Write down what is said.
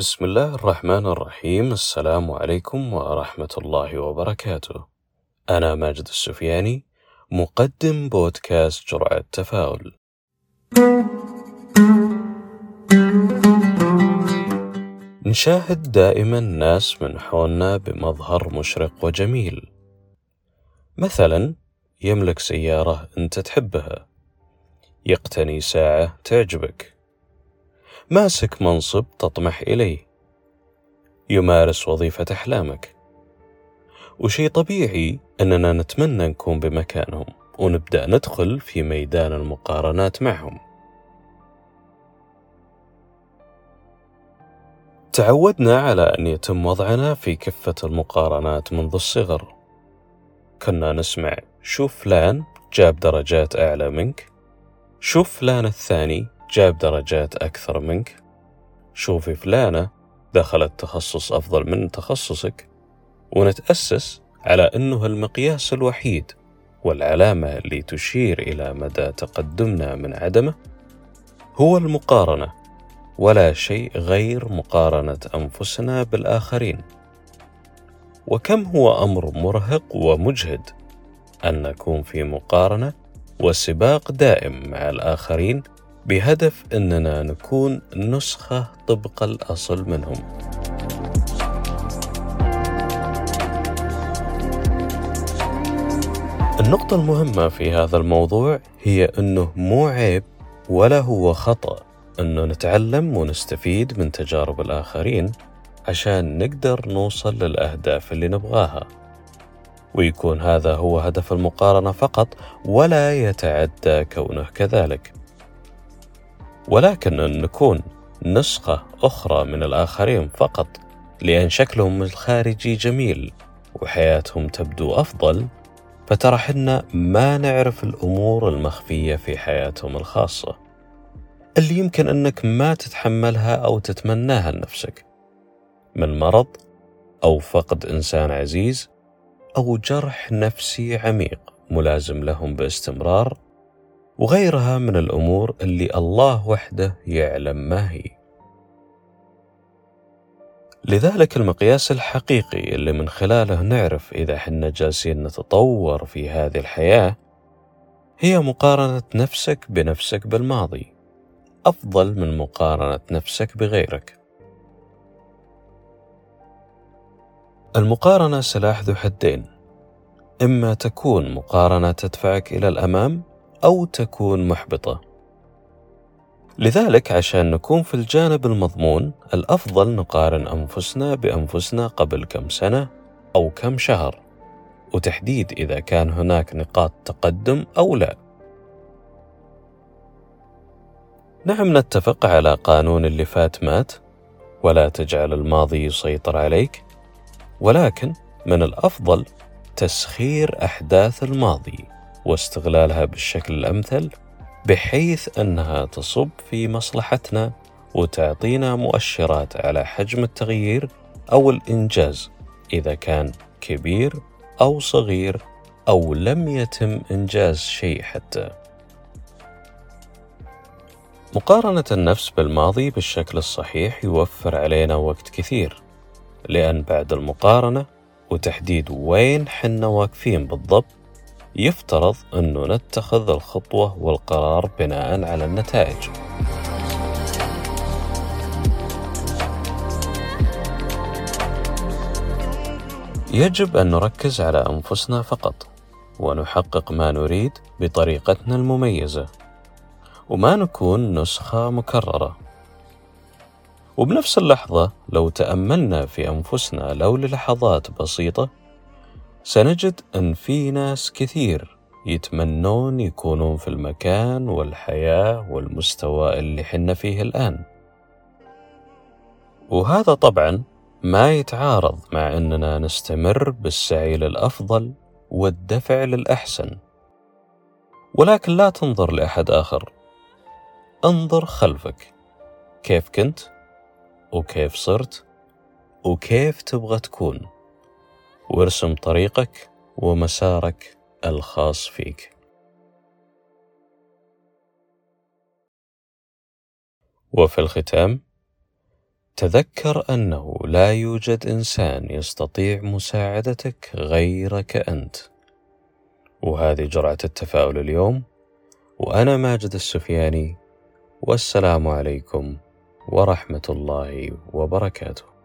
بسم الله الرحمن الرحيم السلام عليكم ورحمة الله وبركاته أنا ماجد السفياني مقدم بودكاست جرعة تفاؤل نشاهد دائما ناس من حولنا بمظهر مشرق وجميل مثلا يملك سيارة أنت تحبها يقتني ساعة تعجبك ماسك منصب تطمح إليه. يمارس وظيفة أحلامك. وشي طبيعي أننا نتمنى نكون بمكانهم ونبدأ ندخل في ميدان المقارنات معهم. تعودنا على أن يتم وضعنا في كفة المقارنات منذ الصغر. كنا نسمع شوف فلان جاب درجات أعلى منك. شوف فلان الثاني جاب درجات أكثر منك. شوفي فلانة دخلت تخصص أفضل من تخصصك ونتأسس على أنه المقياس الوحيد والعلامة اللي تشير إلى مدى تقدمنا من عدمه هو المقارنة ولا شيء غير مقارنة أنفسنا بالآخرين. وكم هو أمر مرهق ومجهد أن نكون في مقارنة وسباق دائم مع الآخرين بهدف أننا نكون نسخة طبق الأصل منهم. النقطة المهمة في هذا الموضوع هي أنه مو عيب ولا هو خطأ أنه نتعلم ونستفيد من تجارب الآخرين عشان نقدر نوصل للأهداف اللي نبغاها. ويكون هذا هو هدف المقارنة فقط ولا يتعدى كونه كذلك. ولكن أن نكون نسخة أخرى من الآخرين فقط لأن شكلهم الخارجي جميل وحياتهم تبدو أفضل فترى حنا ما نعرف الأمور المخفية في حياتهم الخاصة. اللي يمكن أنك ما تتحملها أو تتمناها لنفسك. من مرض أو فقد إنسان عزيز أو جرح نفسي عميق ملازم لهم باستمرار وغيرها من الأمور اللي الله وحده يعلم ما هي. لذلك المقياس الحقيقي اللي من خلاله نعرف إذا حنا جالسين نتطور في هذه الحياة هي مقارنة نفسك بنفسك بالماضي أفضل من مقارنة نفسك بغيرك. المقارنة سلاح ذو حدين، إما تكون مقارنة تدفعك إلى الأمام أو تكون محبطة. لذلك عشان نكون في الجانب المضمون الأفضل نقارن أنفسنا بأنفسنا قبل كم سنة أو كم شهر وتحديد إذا كان هناك نقاط تقدم أو لا. نعم نتفق على قانون اللي فات مات ولا تجعل الماضي يسيطر عليك ولكن من الأفضل تسخير أحداث الماضي واستغلالها بالشكل الأمثل بحيث أنها تصب في مصلحتنا وتعطينا مؤشرات على حجم التغيير أو الإنجاز إذا كان كبير أو صغير أو لم يتم إنجاز شيء حتى. مقارنة النفس بالماضي بالشكل الصحيح يوفر علينا وقت كثير، لأن بعد المقارنة وتحديد وين حنا واقفين بالضبط يفترض أنه نتخذ الخطوة والقرار بناء على النتائج. يجب أن نركز على أنفسنا فقط ونحقق ما نريد بطريقتنا المميزة وما نكون نسخة مكررة. وبنفس اللحظة لو تأملنا في أنفسنا لو للحظات بسيطة سنجد أن في ناس كثير يتمنون يكونون في المكان والحياة والمستوى اللي حنا فيه الآن. وهذا طبعا ما يتعارض مع أننا نستمر بالسعي للأفضل والدفع للأحسن. ولكن لا تنظر لأحد آخر. انظر خلفك. كيف كنت؟ وكيف صرت؟ وكيف تبغى تكون؟ وارسم طريقك ومسارك الخاص فيك. وفي الختام تذكر أنه لا يوجد إنسان يستطيع مساعدتك غيرك أنت. وهذه جرعة التفاؤل اليوم وأنا ماجد السفياني والسلام عليكم ورحمة الله وبركاته.